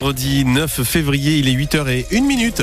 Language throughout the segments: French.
Vendredi 9 février, il est 8h01 minute.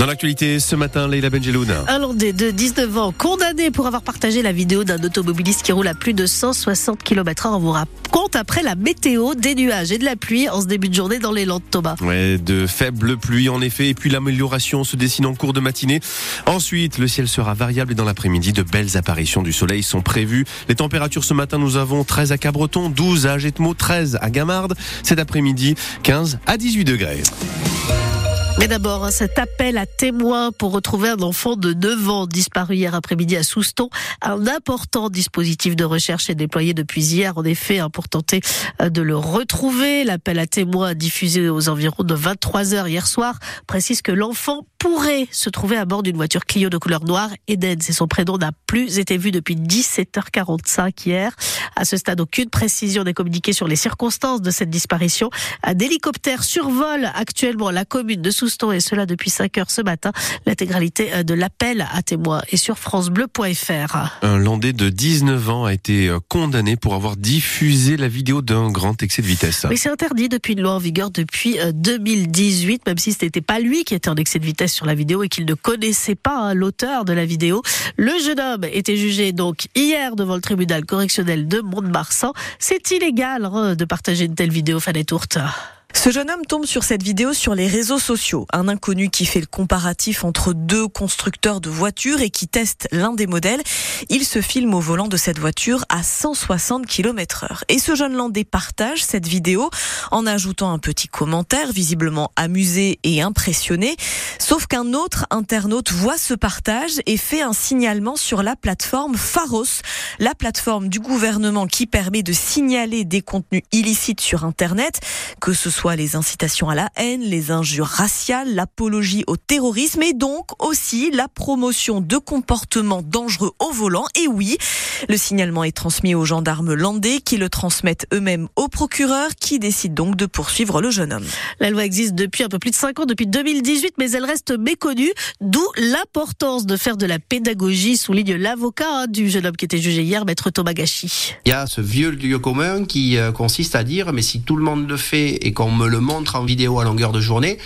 Dans l'actualité ce matin, Leila Benjeloun. Un Landais de 19 ans condamné pour avoir partagé la vidéo d'un automobiliste qui roule à plus de 160 km/h. On vous raconte après la météo, des nuages et de la pluie en ce début de journée dans les Landes Thomas. Ouais, de faibles pluies en effet, et puis l'amélioration se dessine en cours de matinée. Ensuite, le ciel sera variable et dans l'après-midi, de belles apparitions du soleil sont prévues. Les températures ce matin, nous avons 13 à Cabreton, 12 à Jetmo, 13 à Gamarde. Cet après-midi, 15 à 18 degrés. Mais d'abord, hein, cet appel à témoins pour retrouver un enfant de 9 ans disparu hier après-midi à Souston. Un important dispositif de recherche est déployé depuis hier, en effet, hein, pour tenter euh, de le retrouver. L'appel à témoins diffusé aux environs de 23 heures hier soir précise que l'enfant pourrait se trouver à bord d'une voiture Clio de couleur noire. Eden, c'est son prénom, n'a plus été vu depuis 17h45 hier. À ce stade, aucune précision n'est communiquée sur les circonstances de cette disparition. Un hélicoptère survole actuellement la commune de Souston et cela depuis 5 heures ce matin. L'intégralité euh, de l'appel à témoins est sur francebleu.fr. Un Landais de 19 ans a été euh, condamné pour avoir diffusé la vidéo d'un grand excès de vitesse. Oui, c'est interdit depuis une loi en vigueur depuis 2018, euh, même si ce n'était pas lui qui était en excès de vitesse sur la vidéo et qu'il ne connaissait pas hein, l'auteur de la vidéo. Le jeune homme était jugé donc hier devant le tribunal correctionnel de Mont-de-Marsan. C'est illégal hein, de partager une telle vidéo, Fanny Tourte. Ce jeune homme tombe sur cette vidéo sur les réseaux sociaux. Un inconnu qui fait le comparatif entre deux constructeurs de voitures et qui teste l'un des modèles. Il se filme au volant de cette voiture à 160 km heure. Et ce jeune landais partage cette vidéo en ajoutant un petit commentaire visiblement amusé et impressionné. Sauf qu'un autre internaute voit ce partage et fait un signalement sur la plateforme Pharos, la plateforme du gouvernement qui permet de signaler des contenus illicites sur Internet, que ce soit soit les incitations à la haine, les injures raciales, l'apologie au terrorisme et donc aussi la promotion de comportements dangereux au volant. Et oui, le signalement est transmis aux gendarmes landais qui le transmettent eux-mêmes au procureur qui décide donc de poursuivre le jeune homme. La loi existe depuis un peu plus de 5 ans, depuis 2018, mais elle reste méconnue, d'où l'importance de faire de la pédagogie, souligne l'avocat hein, du jeune homme qui était jugé hier, maître Thomas Gachi. Il y a ce vieux lieu commun qui euh, consiste à dire, mais si tout le monde le fait et qu'on me le montre en vidéo à longueur de journée,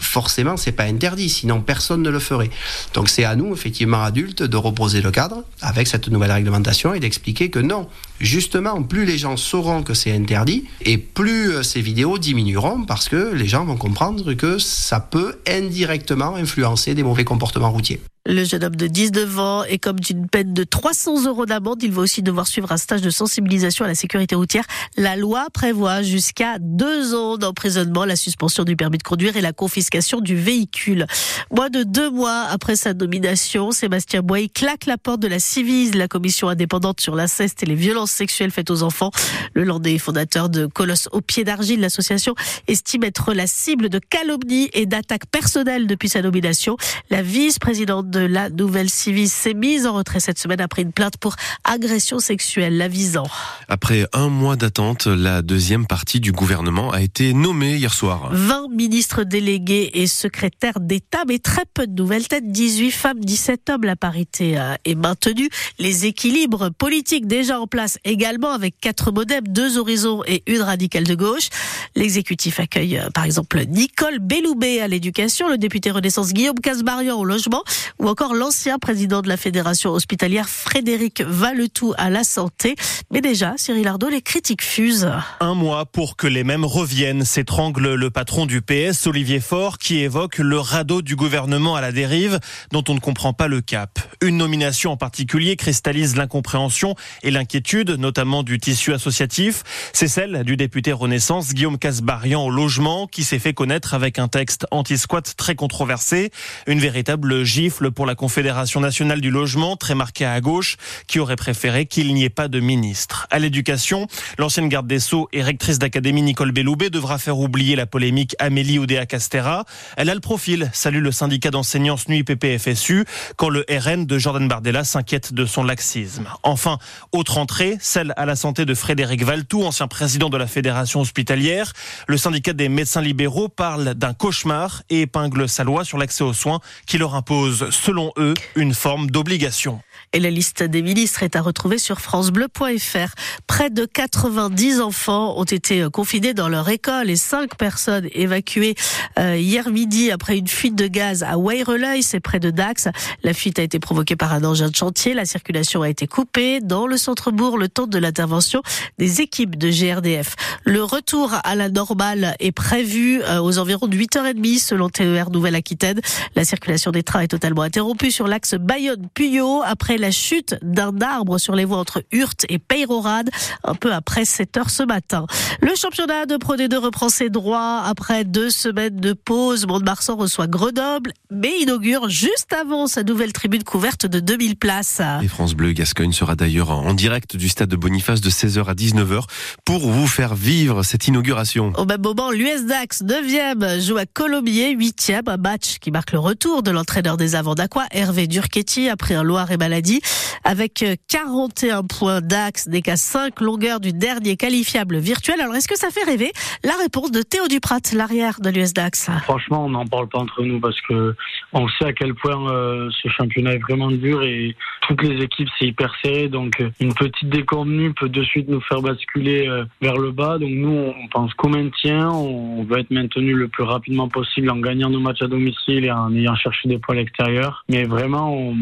forcément, c'est pas interdit, sinon personne ne le ferait. Donc c'est à nous, effectivement, adultes, de reposer le cadre avec cette nouvelle réglementation et d'expliquer que non, justement, plus les gens sauront que c'est interdit et plus euh, ces vidéos diminueront parce que les gens vont comprendre que ça peut indirectement influencer des mauvais comportements routiers. Le jeune homme de 19 ans est comme d'une peine de 300 euros d'amende. Il va aussi devoir suivre un stage de sensibilisation à la sécurité routière. La loi prévoit jusqu'à deux ans d'emprisonnement, la suspension du permis de conduire et la confiscation du véhicule. Moins de deux mois après sa nomination, Sébastien Boy claque la porte de la Civise, la commission indépendante sur l'inceste et les violences sexuelles faites aux enfants. Le Landais, fondateur de Colosse au pied d'argile, l'association estime être la cible de calomnies et d'attaques personnelles depuis sa nomination. La vice-présidente de la nouvelle Civis s'est mise en retrait cette semaine après une plainte pour agression sexuelle la visant. Après un mois d'attente, la deuxième partie du gouvernement a été nommée hier soir. 20 ministres délégués et secrétaires d'État, mais très peu de nouvelles têtes, 18 femmes, 17 hommes. La parité euh, est maintenue. Les équilibres politiques déjà en place également avec quatre modems, deux horizons et une radicale de gauche. L'exécutif accueille euh, par exemple Nicole Belloubet à l'éducation, le député Renaissance Guillaume Casbarian au logement ou encore l'ancien président de la fédération hospitalière Frédéric Valetou à la santé. Mais déjà, Cyril Ardo, les critiques fusent. Un mois pour que les mêmes reviennent, s'étrangle le patron du PS, Olivier Faure, qui évoque le radeau du gouvernement à la dérive, dont on ne comprend pas le cap. Une nomination en particulier cristallise l'incompréhension et l'inquiétude, notamment du tissu associatif. C'est celle du député Renaissance, Guillaume Casbarian, au logement, qui s'est fait connaître avec un texte anti-squat très controversé. Une véritable gifle pour la Confédération nationale du logement, très marquée à gauche, qui aurait préféré qu'il n'y ait pas de ministre. À l'éducation, l'ancienne garde des Sceaux et rectrice d'académie Nicole Belloubet devra faire oublier la polémique Amélie Oudéa-Castera. Elle a le profil, salue le syndicat d'enseignants SNUI PPFSU, quand le RN de Jordan Bardella s'inquiète de son laxisme. Enfin, autre entrée, celle à la santé de Frédéric Valtou, ancien président de la fédération hospitalière. Le syndicat des médecins libéraux parle d'un cauchemar et épingle sa loi sur l'accès aux soins qui leur impose selon eux, une forme d'obligation. Et la liste des ministres est à retrouver sur francebleu.fr. Près de 90 enfants ont été confinés dans leur école et 5 personnes évacuées euh, hier midi après une fuite de gaz à Weyreleuil, c'est près de Dax. La fuite a été provoquée par un engin de chantier. La circulation a été coupée dans le centre-bourg le temps de l'intervention des équipes de GRDF. Le retour à la normale est prévu euh, aux environs de 8h30 selon TER Nouvelle-Aquitaine. La circulation des trains est totalement interrompue sur l'axe Bayonne-Puyot après la chute d'un arbre sur les voies entre Hurte et Peyrorade un peu après 7 h ce matin. Le championnat de Pro D2 reprend ses droits après deux semaines de pause. Mont-de-Marsan reçoit Grenoble, mais inaugure juste avant sa nouvelle tribune couverte de 2000 places. Et France Bleu Gascogne sera d'ailleurs en direct du stade de Boniface de 16h à 19h pour vous faire vivre cette inauguration. Au même moment, l'US Dax 9e joue à Colombier 8e, un match qui marque le retour de l'entraîneur des avants d'Aqua, Hervé Durchetti, après un Loire et maladie. Avec 41 points Dax, des cas 5 longueurs du dernier qualifiable virtuel. Alors est-ce que ça fait rêver La réponse de Théo Duprat, l'arrière de l'US Dax? Franchement, on n'en parle pas entre nous parce que on sait à quel point euh, ce championnat est vraiment dur et toutes les équipes c'est hyper serré. Donc euh, une petite déconvenue peut de suite nous faire basculer euh, vers le bas. Donc nous, on pense qu'au maintien. On veut être maintenu le plus rapidement possible en gagnant nos matchs à domicile et en ayant cherché des points à l'extérieur. Mais vraiment,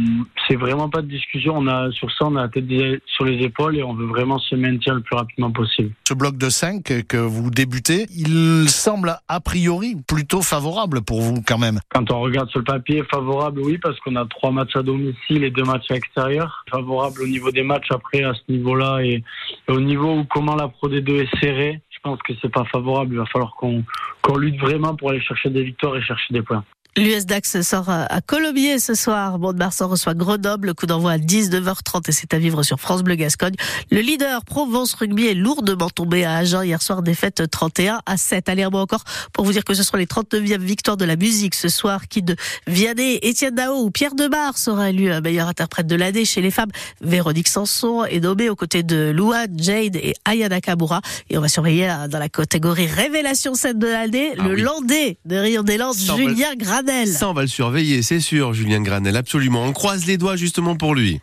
c'est vraiment pas de discussion. On a sur ça, on a la tête sur les épaules et on veut vraiment se maintenir le plus rapidement possible. Ce bloc de 5 que vous débutez, il semble a priori plutôt favorable pour vous quand même. Quand on regarde sur le papier, favorable, oui, parce qu'on a trois matchs à domicile et deux matchs à l'extérieur. Favorable au niveau des matchs après à ce niveau-là et, au niveau où comment la Pro D2 est serrée. Je pense que c'est pas favorable. Il va falloir qu'on lutte vraiment pour aller chercher des victoires et chercher des points. L'US Dax sort à Colombier ce soir. Mont-de-Marsan reçoit Grenoble. Le coup d'envoi à 19h30 et c'est à vivre sur France Bleu Gascogne. Le leader Provence Rugby est lourdement tombé à Agen hier soir, défaite 31 à 7. Allez, mot encore pour vous dire que ce seront les 39e victoires de la musique ce soir. Qui de Vianney, Étienne Dao ou Pierre Debar sera élu meilleur interprète de l'année chez les femmes. Véronique Sanson est nommée aux côtés de Louane, Jade et Ayana Kabura. Et on va surveiller dans la catégorie révélation scène de l'année ah le Landais de Rio des Landes, Julien Ça, on va le surveiller, c'est sûr, Julien Granel, absolument. On croise les doigts justement pour lui.